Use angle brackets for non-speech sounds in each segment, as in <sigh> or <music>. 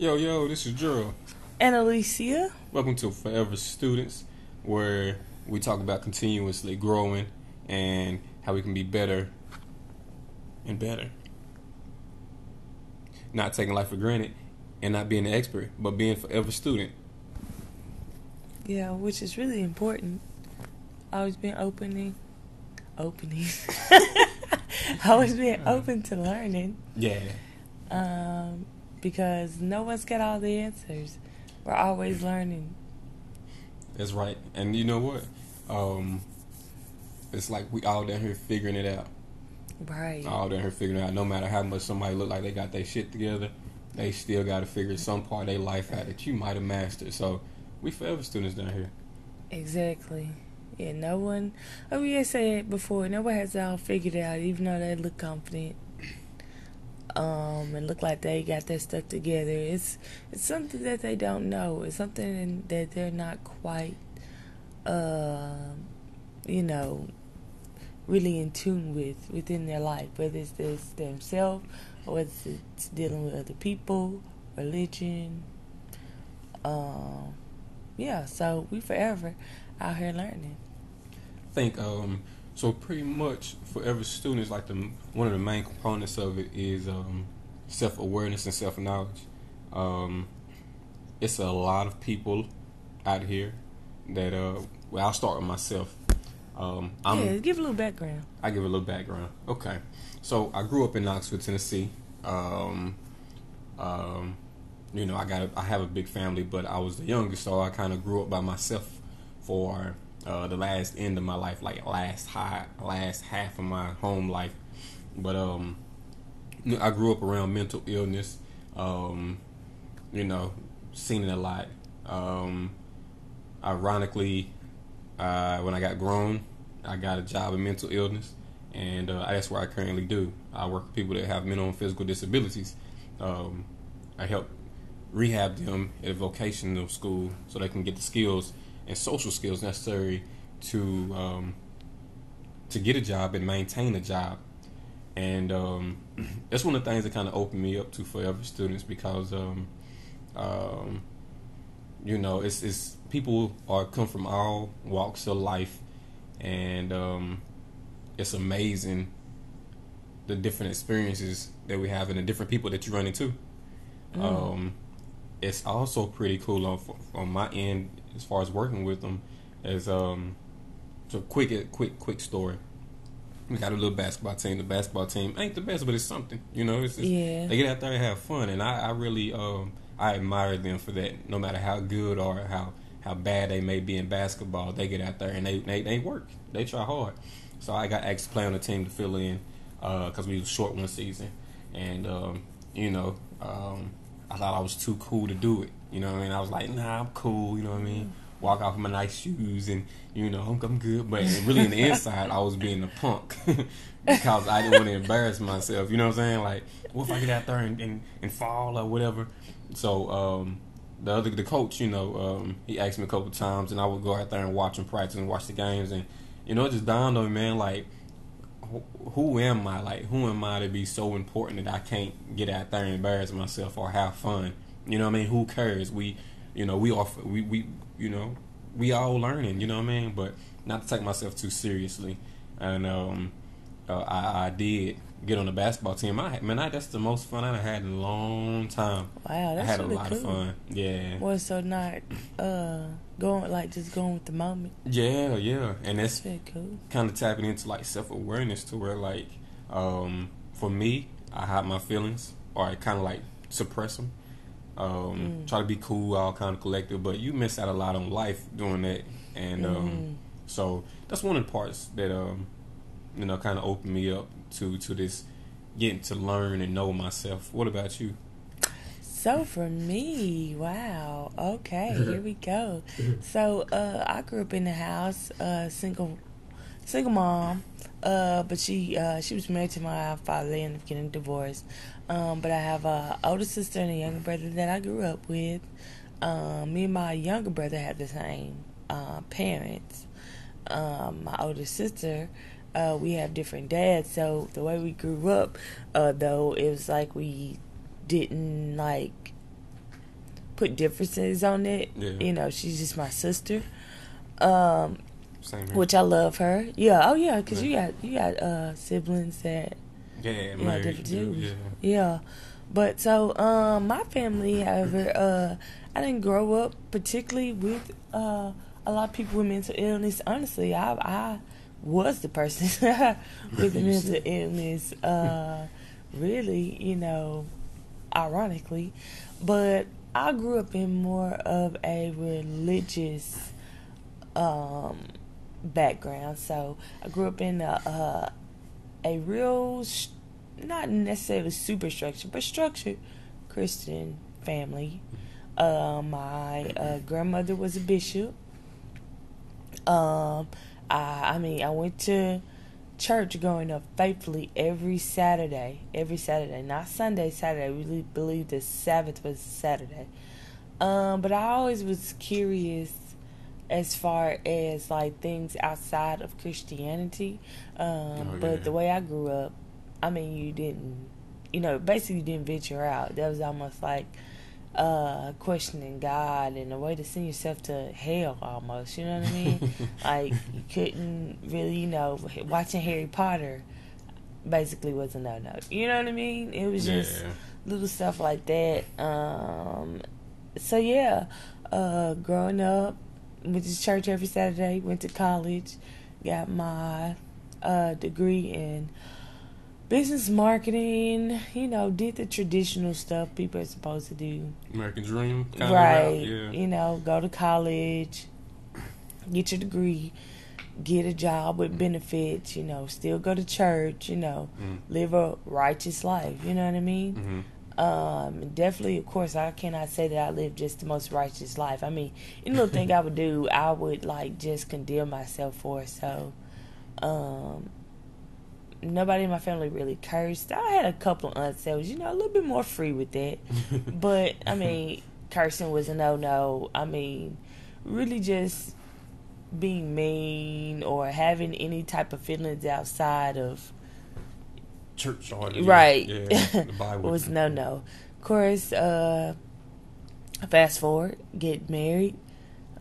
Yo, yo, this is Gerald. And Alicia. Welcome to Forever Students, where we talk about continuously growing and how we can be better and better. Not taking life for granted and not being an expert, but being forever student. Yeah, which is really important. Always been opening, opening. <laughs> Always being open to learning. Yeah. Um, because no one's got all the answers. We're always learning. That's right. And you know what? Um, it's like we all down here figuring it out. Right. All down here figuring it out. No matter how much somebody look like they got their shit together, they still got to figure some part of their life out that you might have mastered. So we forever students down here. Exactly. Yeah, no one. Oh, yeah, said before. No one has it all figured out, even though they look confident. Um, and look like they got their stuff together. It's it's something that they don't know. It's something that they're not quite, uh, you know, really in tune with within their life. Whether it's this themselves or whether it's dealing with other people, religion. Um, yeah. So we forever out here learning. I think um, so. Pretty much for every student, is like the one of the main components of it is um, self awareness and self knowledge. Um, it's a lot of people out here that uh, well, I'll start with myself. Um, I'm, yeah, give a little background. I give a little background. Okay, so I grew up in Knoxville, Tennessee. Um, um, you know, I got a, I have a big family, but I was the youngest, so I kind of grew up by myself for uh, the last end of my life, like last high, last half of my home life. But um, I grew up around mental illness. Um, you know, seen it a lot. Um, ironically, uh, when I got grown, I got a job in mental illness, and uh, that's what I currently do. I work with people that have mental and physical disabilities. Um, I help rehab them at a vocational school so they can get the skills and social skills necessary to um, to get a job and maintain a job. And um, <clears throat> that's one of the things that kind of opened me up to forever students because um, um, you know it's it's people are come from all walks of life, and um, it's amazing the different experiences that we have and the different people that you run into. Mm. It's also pretty cool on on my end as far as working with them. As um, so quick, quick, quick story. We got a little basketball team. The basketball team ain't the best, but it's something. You know, it's, yeah. They get out there and have fun, and I, I really um, I admire them for that. No matter how good or how how bad they may be in basketball, they get out there and they they, they work. They try hard. So I got asked to play on the team to fill in because uh, we was short one season, and um, you know um, I thought I was too cool to do it. You know what I mean? I was like, nah, I'm cool. You know what I mean? Walk off with my nice shoes and you know I'm, I'm good. But really, in the inside, I was being a punk <laughs> because I didn't want to embarrass myself. You know what I'm saying? Like, what if I get out there and, and, and fall or whatever? So um, the other the coach, you know, um, he asked me a couple times, and I would go out there and watch him practice and watch the games, and you know, it just dawned on me, man, like who am I? Like, who am I to be so important that I can't get out there and embarrass myself or have fun? You know what I mean? Who cares? We, you know, we all we, we, you know, we all learning. You know what I mean? But not to take myself too seriously. And um, uh, I, I did get on the basketball team. I man, I, that's the most fun I've had in a long time. Wow, that's I had really a lot cool. of fun. Yeah. Well, so not uh going like just going with the moment. Yeah, yeah, and that's Very cool. kind of tapping into like self awareness to where like um, for me, I hide my feelings or I kind of like suppress them. Um, Mm. Try to be cool, all kind of collective, but you miss out a lot on life doing that, and um, Mhm. so that's one of the parts that um, you know kind of opened me up to to this getting to learn and know myself. What about you? So for me, wow. Okay, <laughs> here we go. So uh, I grew up in the house, uh, single, single mom. Uh, but she uh, she was married to my father. They ended up getting divorced. Um, but I have a older sister and a younger brother that I grew up with. Um, me and my younger brother had the same uh, parents. Um, my older sister, uh, we have different dads. So the way we grew up, uh, though, it was like we didn't like put differences on it. Yeah. You know, she's just my sister. Um, which I love her. Yeah. Oh yeah, because you got you got uh siblings that yeah, yeah, married, different too. yeah. Yeah. But so um my family, however, uh I didn't grow up particularly with uh a lot of people with mental illness. Honestly, I I was the person <laughs> with the mental illness. Uh really, you know, ironically. But I grew up in more of a religious um background. So I grew up in a a, a real not necessarily super structured, but structured Christian family. Uh, my uh, grandmother was a bishop. Um, I, I mean, I went to church growing up faithfully every Saturday. Every Saturday, not Sunday. Saturday. We really believed the Sabbath was Saturday. Um, but I always was curious as far as like things outside of Christianity. Um, Oh, but the way I grew up, I mean, you didn't, you know, basically you didn't venture out. That was almost like uh questioning God and a way to send yourself to hell almost, you know what I mean? <laughs> like you couldn't really, you know, watching Harry Potter basically was a no no. You know what I mean? It was just Yeah. little stuff like that. Um so yeah, uh growing up, went to church every Saturday, went to college, got my uh degree in business marketing, you know, did the traditional stuff people are supposed to do. American Dream, kind right. yeah. You know, go to college, get your degree, get a job with benefits, you know, still go to church, you know, Mm. live a righteous life, you know what I mean? hmm Um, definitely, of course, I cannot say that I live just the most righteous life. I mean, any little thing <laughs> I would do, I would like just condemn myself for. So, um, nobody in my family really cursed. I had a couple of aunts that was, you know, a little bit more free with that. <laughs> but I mean, cursing was a no no. I mean, really just being mean or having any type of feelings outside of Church or Right. Yeah, the <laughs> Bible was no no. Of course, uh fast forward, get married,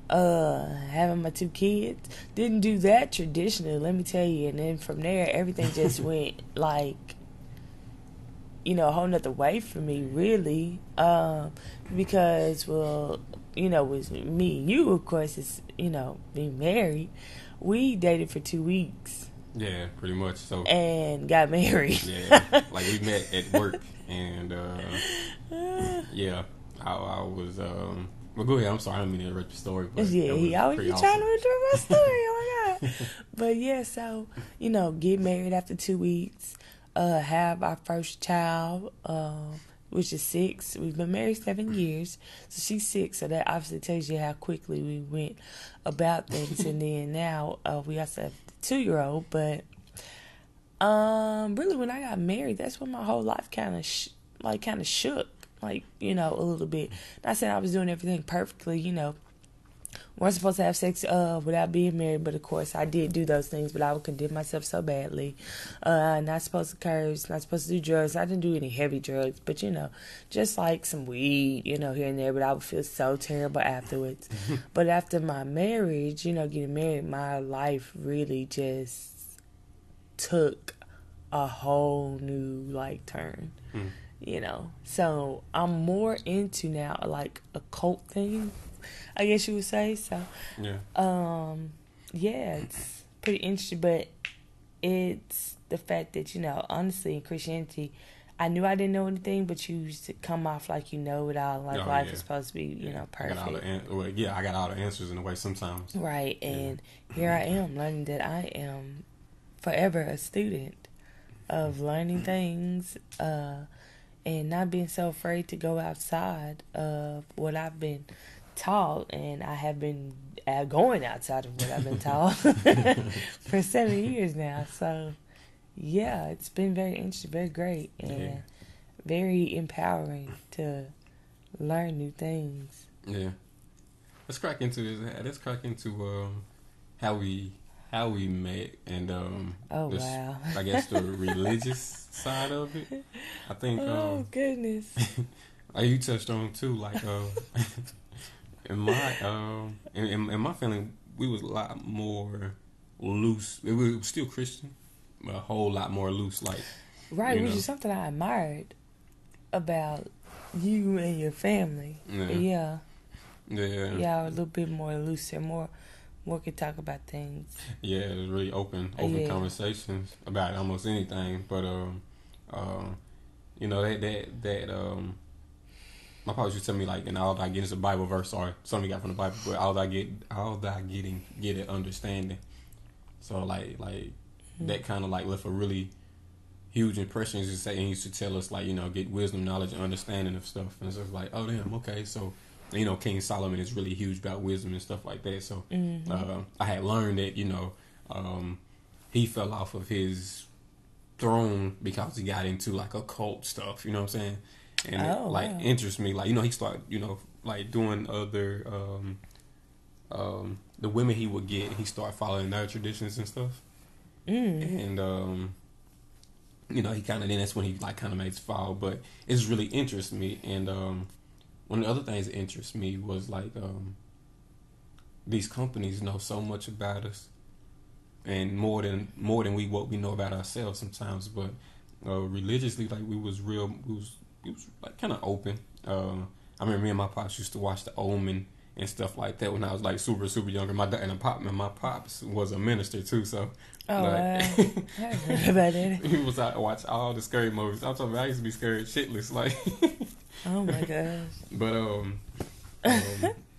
uh having my two kids. Didn't do that traditionally, let me tell you. And then from there everything just <laughs> went like you know, a whole nother way for me really. Um because well, you know, with me and you of course is you know, being married. We dated for two weeks Yeah, pretty much. So and got married. yeah, <laughs> like we met at work, and uh, yeah, I, I was. Um, well, go ahead. I'm sorry, I don't mean to interrupt your story, but yeah, he always be trying to interrupt my <laughs> story. Oh my god! But yeah, so you know, get married after two weeks, uh, have our first child, um, which is six. We've been married seven years, so she's six. So that obviously tells you how quickly we went about things. and then now uh, we also have the two year old, but um, really, when I got married, that's when my whole life kind of sh- like kind of shook, like you know, a little bit. Not saying I was doing everything perfectly, you know. weren't supposed to have sex uh without being married, but of course I did do those things, but I would condemn myself so badly. Uh not supposed to curse, not supposed to do drugs. I didn't do any heavy drugs, but you know, just like some weed, you know, here and there, but I would feel so terrible afterwards. <laughs> but after my marriage, you know, getting married, my life really just took a whole new like turn. Mm. You know. So I'm more into now like occult things, I guess you would say. So Yeah, um yeah it's pretty interesting but it's the fact that you know honestly in christianity i knew i didn't know anything but you used to come off like you know it all like Oh, life yeah. is supposed to be you know I got all the perfect an- well, yeah, I got all the answers in a way sometimes. right and here i am learning that i am forever a student of learning things uh and not being so afraid to go outside of what i've been taught and i have been uh, going outside of what i've been taught <laughs> for seven years now so yeah it's been very interesting very great and Yeah. very empowering to learn new things Yeah, let's crack into this. Let's crack into um, how we how we met and um, oh wow I guess the <laughs> religious side of it. I think oh um, goodness <laughs> you touched on too, like uh, <laughs> in my um, in, in, in my family, we was a lot more loose. It was still Christian, but a whole lot more loose. Like Right, which know. is something I admired about you and your family. Yeah. Yeah, yeah, yeah, a little bit more loose and more, more could talk about things. Yeah, it was really open, open Yeah. conversations about almost anything. But um, uh, you know that that that um, my pops used to tell me like, and all that I get is a Bible verse or something got from the Bible, but all that I get, all that I getting get it understanding. So like like that kind of like left a really huge impression. To say, and he used to tell us like you know get wisdom, knowledge, and understanding of stuff, and it's just like oh damn okay so. You know, King Solomon is really huge about wisdom and stuff like that. So, Mm-hmm. uh, I had learned that you know um, he fell off of his throne because he got into like occult stuff. You know what I'm saying? And Oh, it, like wow. interests me. Like you know he started you know like doing other um, um, the women he would get. He started following their traditions and stuff. Mm. And um, you know he kind of then that's when he like kind of made his fall. But it's really interests me. And um, one of the other things that interests me was like um, these companies know so much about us and more than more than we what we know about ourselves sometimes but uh, religiously like we was real we was we was like kind of open uh, I remember me and my pops used to watch the Omen and stuff like that when I was like super super younger my dad and, my pop, and my pops was a minister too so Oh, like, wow. I heard <laughs> about that. he was out to watch all the scary movies I'm talking about I used to be scared shitless like <laughs> Oh my gosh. But um, um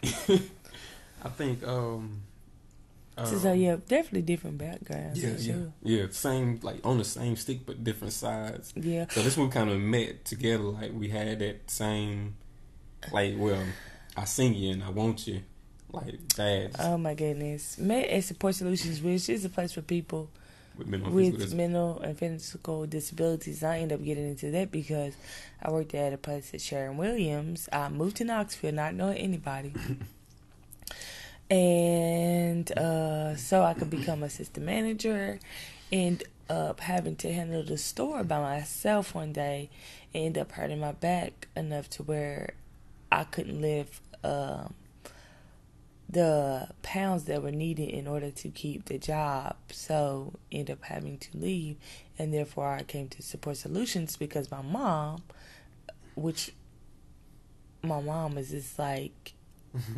<laughs> I think um, um, so yeah, definitely different backgrounds. yeah, yeah, sure. yeah, same like on the same stick but different sides. Yeah. So this one kind of met together like we had that same like well, I sing you and I want you like that Oh my goodness. Med and Support Solutions, which is a place for people with mental with physical mental and physical disabilities. I end up getting into that because I worked at a place at Sherwin-Williams. I moved to Knoxville, not knowing anybody. <laughs> and uh, so I could become assistant manager. End up having to handle the store by myself one day. End up hurting my back enough to where I couldn't lift um, the pounds that were needed in order to keep the job. So end up having to leave, and therefore I came to Support Solutions because my mom, which my mom is just like <laughs>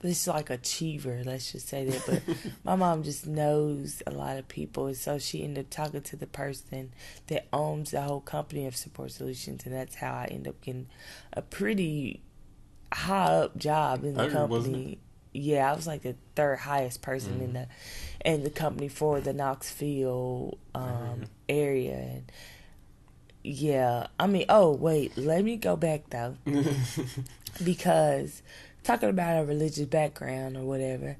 this is like a achiever, let's just say that. But <laughs> my mom just knows a lot of people, and so she ended up talking to the person that owns the whole company of Support Solutions, and that's how I end up getting a pretty high up job in the company. Yeah, I was like the third highest person in Mhm. the in the company for the Knoxville um, Mhm. area, and yeah, I mean, oh wait, let me go back though <laughs> because talking about a religious background or whatever,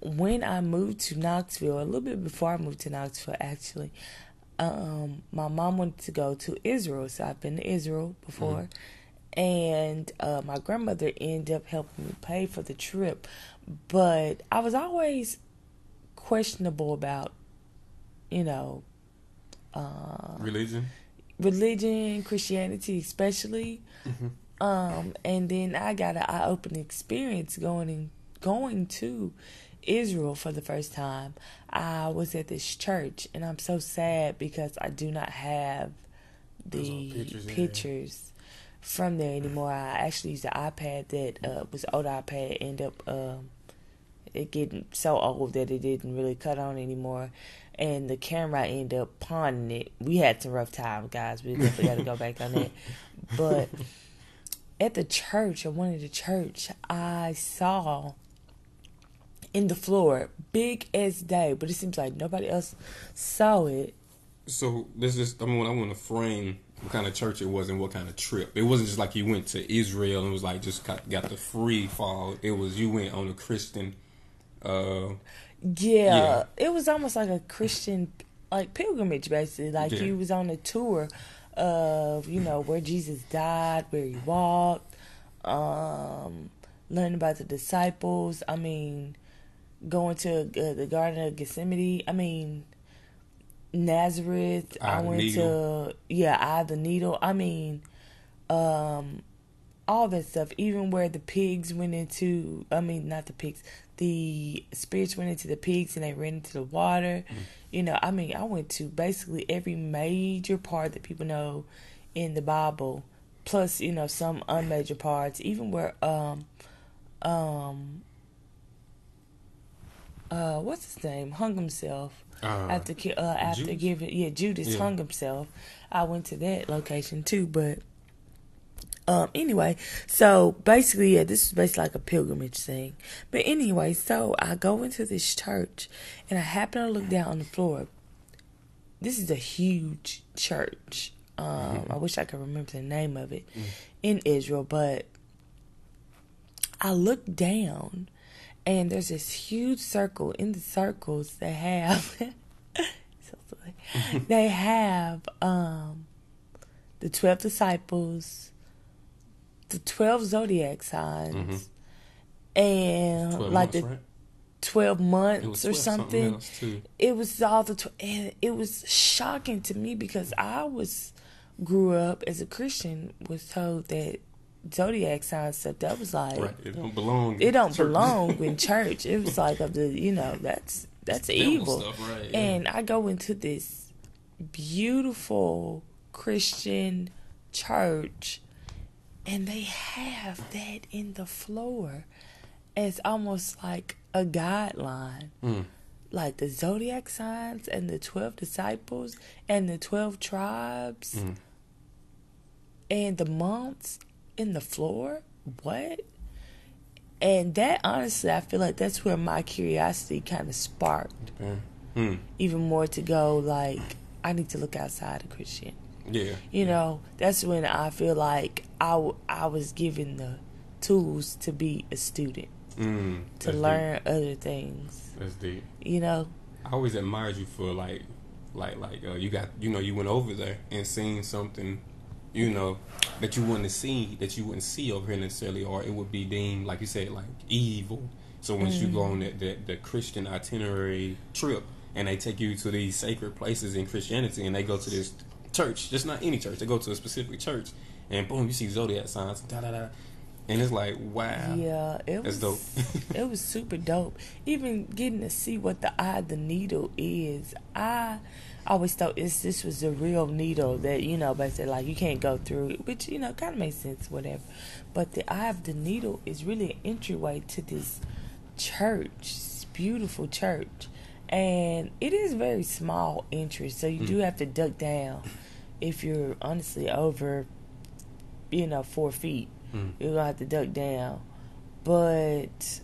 when I moved to Knoxville, a little bit before I moved to Knoxville, actually, um, my mom wanted to go to Israel, so I've been to Israel before, and uh, my grandmother ended up helping me pay for the trip, but I was always questionable about, you know, uh, religion. religion, Christianity, especially. Mhm. Um, and then I got an eye opening experience going in, going to Israel for the first time. I was at this church, and I'm so sad because I do not have the pictures, pictures. From there anymore. I actually used the iPad that uh, was old iPad. End up um, it getting so old that it didn't really cut on anymore. And the camera I ended up pawning it. We had some rough times, guys. We definitely got to go back on that. <laughs> But at the church, one of the church, I saw in the floor, big as day, but it seems like nobody else saw it. So this is I mean I want to frame what kind of church it was and what kind of trip. It wasn't just like you went to Israel and was like just got, got the free fall. It was you went on a Christian. Uh, Yeah, Yeah. it was almost like a Christian like pilgrimage basically. Like Yeah. you was on a tour of, you know, where Jesus died, where he walked, um, learning about the disciples. I mean, going to uh, the Garden of Gethsemane. I mean, Nazareth. Eye I went Needle. to yeah, Eye of the Needle. I mean, um, all that stuff. Even where the pigs went into, I mean, not the pigs, the spirits went into the pigs and they ran into the water. Mm. You know, I mean, I went to basically every major part that people know in the Bible, plus you know some unmajor parts. Even where um um uh what's his name hung himself uh, after uh, after Judas? giving yeah Judas yeah. hung himself. I went to that location too, but um, anyway, so basically, yeah, this is basically like a pilgrimage thing. But anyway, so I go into this church and I happen to look down on the floor. This is a huge church. Um, mm-hmm. I wish I could remember the name of it mm. in Israel, but I look down and there's this huge circle. In the circles, they have <laughs> so <laughs> they have um, the twelve disciples the 12 zodiac signs mm-hmm. and like months, the right? 12 months 12 or something, something it was all the tw- and it was shocking to me because i was grew up as a christian was told that zodiac sign stuff that was like right. it don't belong it don't belong in <laughs> church it was like of the you know that's that's evil stuff, right, yeah. and i go into this beautiful christian church and they have that in the floor as almost like a guideline. Mm. Like the zodiac signs and the 12 disciples and the 12 tribes mm. and the months in the floor. What? And that honestly, I feel like that's where my curiosity kind of sparked. Mm. Even more to go, like, I need to look outside of Christian. Yeah. You know, that's when I feel like I, I was given the tools to be a student, mm, to learn deep. other things. That's deep. You know? I always admired you for like, like, like, uh, you got, you know, you went over there and seen something, you know, that you wouldn't see, that you wouldn't see over here necessarily, or it would be deemed, like you said, like evil. So once mm. you go mm. on that, that, the Christian itinerary trip, and they take you to these sacred places in Christianity, and they go to this church, just not any church. They go to a specific church, and boom, you see zodiac signs, da da da, and it's like, wow, yeah, it was dope. <laughs> it was super dope. Even getting to see what the eye of the needle is, I always thought this this was the real needle that you know, basically like you can't go through it, which you know kind of makes sense, whatever. But the eye of the needle is really an entryway to this church, this beautiful church and it is very small interest so you mm. do have to duck down if you're honestly over you know four feet mm. you're gonna have to duck down but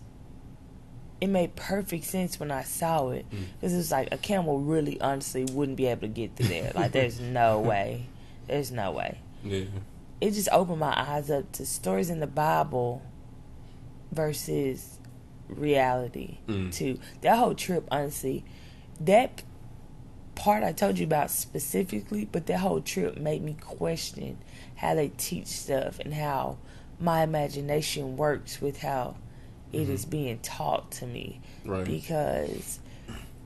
it made perfect sense when i saw it because mm. it was like a camel really honestly wouldn't be able to get through there like there's no <laughs> way there's no way yeah it just opened my eyes up to stories in the bible versus reality mm. too. That whole trip, honestly, that part I told you about specifically, but that whole trip made me question how they teach stuff and how my imagination works with how it mm-hmm. is being taught to me. Right. Because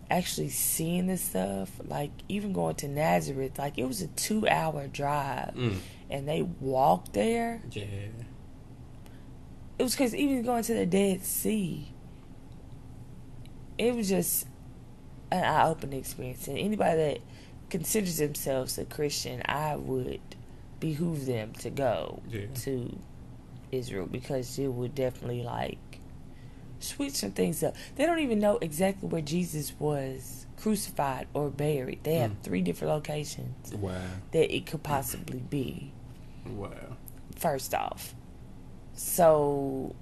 actually seeing this stuff, like even going to Nazareth, like it was a two hour drive mm. and they walked there. Yeah. It was because even going to the Dead Sea, it was just an eye opening experience. And anybody that considers themselves a Christian, I would behoove them to go yeah. to Israel because it would definitely like switch some things up. They don't even know exactly where Jesus was crucified or buried. They have mm. three different locations. Wow. That it could possibly be. Wow. First off. So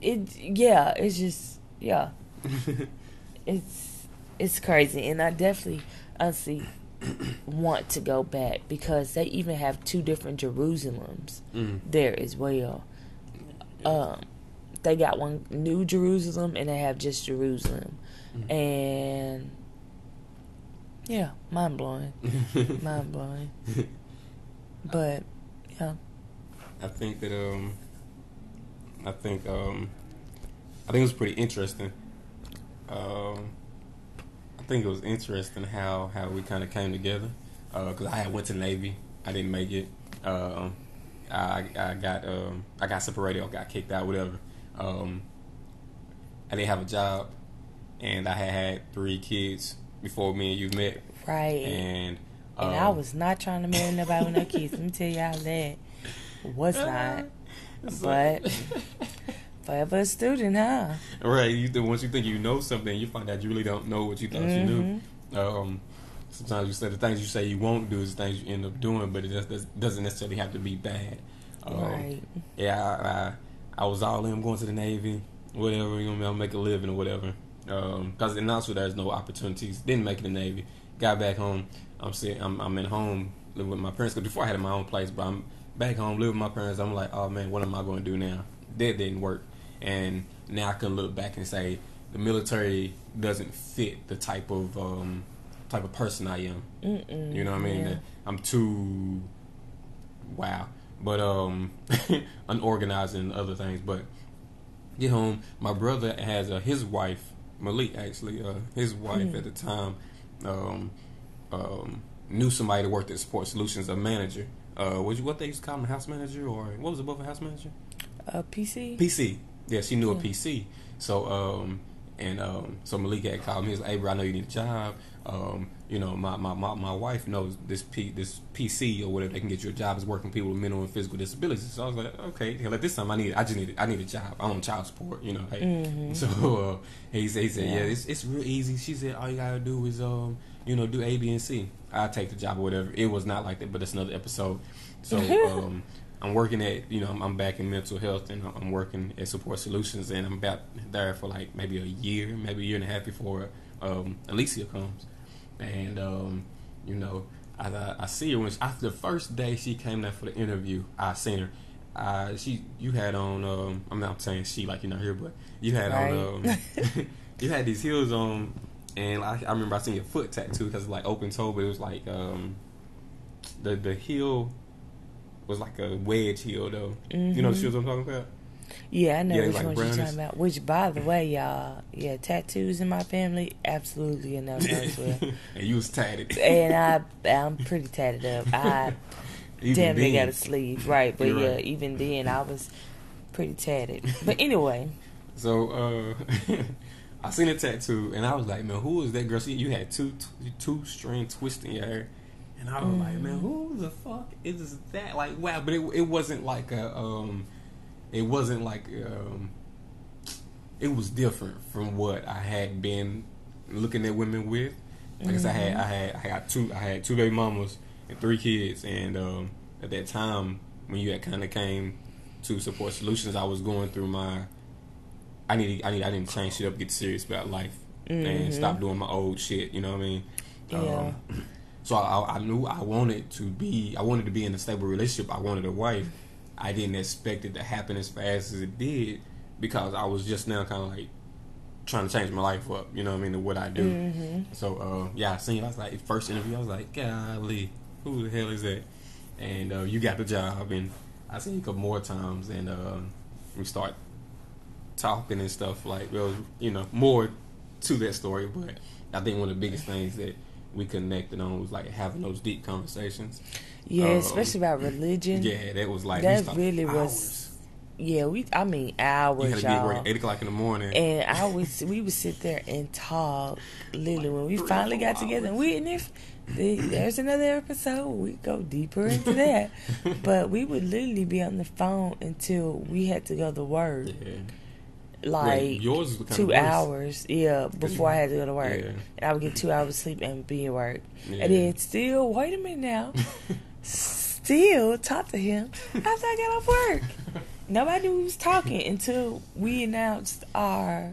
it yeah, it's just yeah, <laughs> it's it's crazy, and I definitely honestly want to go back because they even have two different Jerusalems mm. there as well. Um, they got one New Jerusalem, and they have just Jerusalem, mm. and yeah, mind blowing, <laughs> mind blowing. But yeah, I think that um, I think um, I think it was pretty interesting. Um, I think it was interesting how how we kind of came together because uh, I went to Navy, I didn't make it, uh, I, I got um, I got separated or got kicked out, whatever. Um, I didn't have a job, and I had had three kids before me and you met, Right. and And I um, was not trying to marry nobody with no kids. Let me tell y'all that. Was <laughs> not. But forever a student, huh? right. You, th- once you think you know something, you find out you really don't know what you thought you knew. Um, sometimes you say the things you say you won't do is the things you end up doing, but it just does- doesn't necessarily have to be bad. Um, Right. Yeah, I, I, I was all in. I'm going to the Navy, whatever. You know, I'll make a living or whatever. Because in Knoxville, there's no opportunities. Didn't make it in the Navy. Got back home. I'm sitting. I'm, I'm at home living with my parents. Because before I had my own place, but I'm back home living with my parents. I'm like, oh man, what am I going to do now? That didn't work, and now I can look back and say the military doesn't fit the type of um, type of person I am. Mm-mm. You know what I mean? Yeah. I'm too wow, but um, <laughs> unorganized and other things. But get home, my brother has uh, his wife Malik actually. Uh, his wife Hmm. at the time um, um, knew somebody that worked at Support Solutions, a manager. Uh, was you what they used to call him, a house manager, or what was above a house manager? A PC? PC. Yeah, she knew a PC. So um and um so Malik had called me. He was like, "Hey, bro, I know you need a job. Um, you know, my, my, my, my wife knows this P this PC or whatever they can get you a job is working with people with mental and physical disabilities." So I was like, "Okay, hell, at this time I need I just need I need a job. I'm on child support, you know." Hey, Mhm. so uh, he said, he said, "Yeah, Yeah. it's it's real easy." She said, "All you gotta do is um, you know, do A, B, and C. I take the job or whatever." It was not like that, but it's another episode. So <laughs> um, I'm working at, you know, I'm, I'm back in mental health and I'm working at Support Solutions, and I'm about there for like maybe a year, maybe a year and a half before um, Alicia comes, and um, you know, I, I, I see her when she, after the first day she came there for the interview. I seen her. Uh, she, you had on. Um, I'm not saying she like you're not here, but you had on. Um, <laughs> you had these heels on, and I, I remember I seen your foot tattoo because like open toe, but it was like um, the the heel was like a wedge heel though. You know the shoes I'm talking about? Yeah, I know Yeah, which like one you're talking about. Which, by the way, y'all, yeah, tattoos in my family, absolutely a no no as well. <laughs> and you was tatted. and I, <laughs> I'm pretty tatted up. I Even damn near then. got a sleeve, right? But You're yeah, right. even then, I was pretty tatted. But anyway, So uh <laughs> I seen a tattoo and I was like, man, who is that girl? See, you had two two string twist in your hair, and I was like, man, who the fuck is that? Like, wow, but it it wasn't like a um, it wasn't like um, it was different from what I had been looking at women with. Like I said, I had I had I got two I had two baby mamas and three kids, and um, at that time when you had kind of came to support solutions, I was going through my I need I need I didn't change shit up, get serious about life, and Mhm. stop doing my old shit. You know what I mean? Um, Yeah. so I, I knew I wanted to be I wanted to be in a stable relationship. I wanted a wife. I didn't expect it to happen as fast as it did because I was just now kind of like trying to change my life up. You know what I mean? To what I do. hmm So uh, yeah, I seen. I was like, first interview, I was like, golly, who the hell is that? And uh, you got the job, and I seen you a couple more times, and uh, we start talking and stuff. Like, well, you know, more to that story, but I think one of the biggest <laughs> things that we connected on was like having those deep conversations. yeah, Um, especially about religion. Yeah, that was like That really hours. was Yeah, we. I mean, You hours, had to be at work at eight o'clock in the morning. And I was, we would sit there and talk. Literally, when we finally got together, and we and if the, there's another episode, we go deeper into that. <laughs> but we would literally be on the phone until we had to go to work. yeah. Like Wait, yours was two worse. hours, yeah, before I had to go to work. Yeah. And I would get two hours sleep and be at work. Yeah. And then still, wait a minute now, still talk to him after I got off work. Nobody knew we was talking until we announced our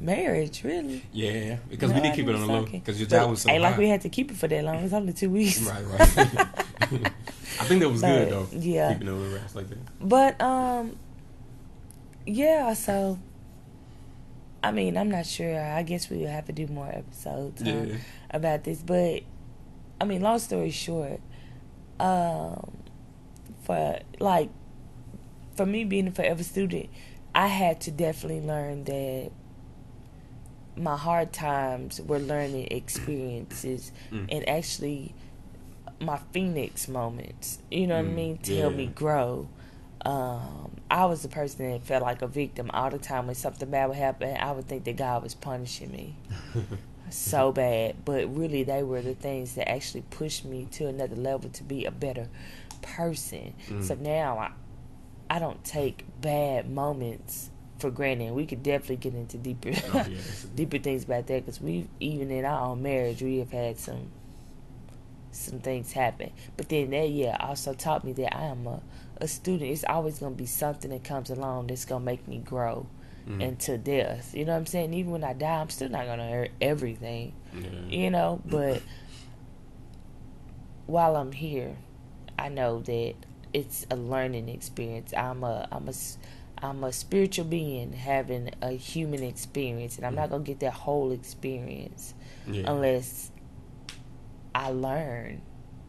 marriage, really. Yeah, because we did keep it on the low because your But job was so Ain't like we had to keep it for that long. It was only two weeks. Right, <laughs> right. <laughs> I think that was good though. yeah. keeping it on the rest like that. But um, yeah. So, I mean, I'm not sure. I guess we will have to do more episodes huh, Yeah. about this. But I mean, long story short, um, for like for me being a forever student, I had to definitely learn that my hard times were learning experiences <clears throat> Mm. and actually my phoenix moments. You know what I Mm, mean? To help me grow. Um, I was the person that felt like a victim all the time. When something bad would happen, I would think that God was punishing me <laughs> so bad. But really, they were the things that actually pushed me to another level to be a better person. Mm. So now I, I don't take bad moments for granted. We could definitely get into deeper, Oh, yeah, <laughs> deeper things about that because we even in our own marriage we have had some some things happen. But then that yeah also taught me that I am a, a student. It's always gonna be something that comes along that's gonna make me grow Mm. into death. You know what I'm saying? Even when I die, I'm still not gonna hear everything. You know, but <laughs> while I'm here, I know that it's a learning experience. I'm a I'm a I'm a spiritual being having a human experience, and I'm not gonna get that whole experience Yeah. unless I learn,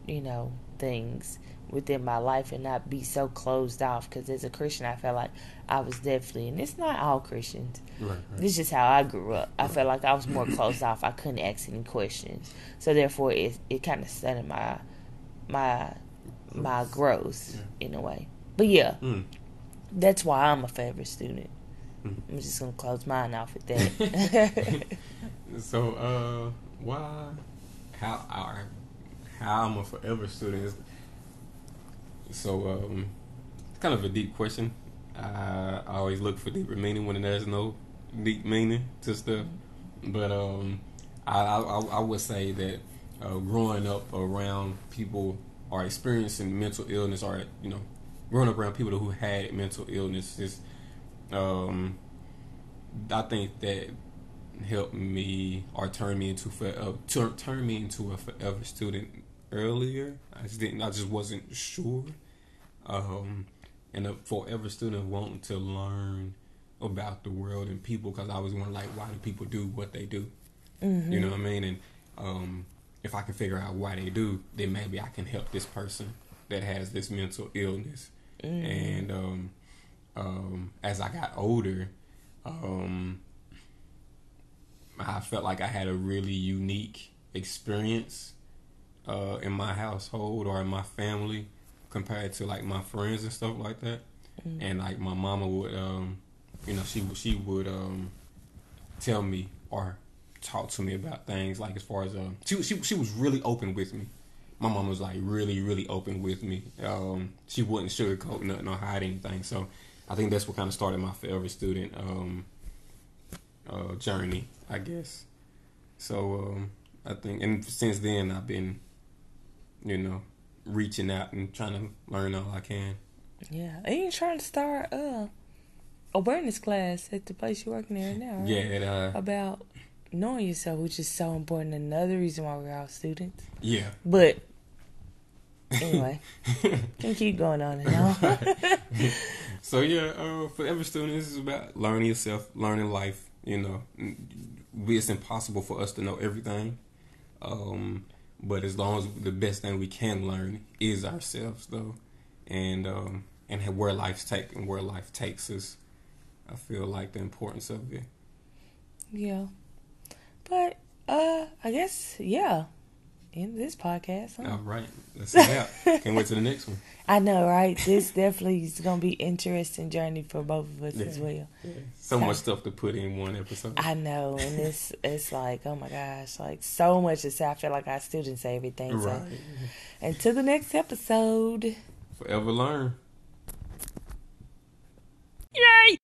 you know, things within my life and not be so closed off. Because as a Christian, I felt like I was definitely, and it's not all Christians. Right, right. This is just how I grew up. I felt like I was more closed off. I couldn't ask any questions, so therefore, it it kind of stunted my my my growth in a way. But yeah, Mm. that's why I'm a favorite student. Mm. I'm just gonna close mine off with that. <laughs> <laughs> So, uh, why, how, our, how I'm a forever student so, um, it's kind of a deep question. I, I always look for deeper meaning when there's no deep meaning to stuff. But, um, I, I, I would say that, uh, growing up around people or experiencing mental illness or, you know, growing up around people who had mental illness is, um, I think that helped me or turn me into forever turn, turn me into a forever student earlier. I just didn't. I just wasn't sure. Um, and a forever student wanting to learn about the world and people because I was wondering like why do people do what they do? You know what I mean? And um, if I can figure out why they do, then maybe I can help this person that has this mental illness. And um, um, as I got older, um, I felt like I had a really unique experience uh, in my household or in my family compared to like my friends and stuff like that. And like my mama would, um, you know, she she would um, tell me or talk to me about things like as far as um, she she she was really open with me. My mom was like really really open with me. Um, she wouldn't sugarcoat nothing or hide anything. So I think that's what kind of started my forever student um, uh, journey, I guess. So um, I think, and since then I've been, you know, reaching out and trying to learn all I can. yeah, and you trying to start a awareness class at the place you're working at now, right? Yeah, uh, about knowing yourself, which is so important. Another reason why we're all students. yeah. But <laughs> anyway, can keep going on and on. <laughs> So yeah, uh, forever students is about learning yourself, learning life. You know, it's impossible for us to know everything, um, but as long as the best thing we can learn is ourselves, though, and um, and where life's take and where life takes us, I feel like the importance of it. yeah, but uh, I guess yeah end this podcast. Huh? All right, that's it. Can't wait to the next one. <laughs> I know, right? This definitely is going to be interesting journey for both of us yeah. as well. Yeah. So, so, much stuff to put in one episode. I know, and it's <laughs> it's like, oh my gosh, like so much to say. I feel like I still didn't say everything. Right. So. Until the next episode. Forever learn. Yay!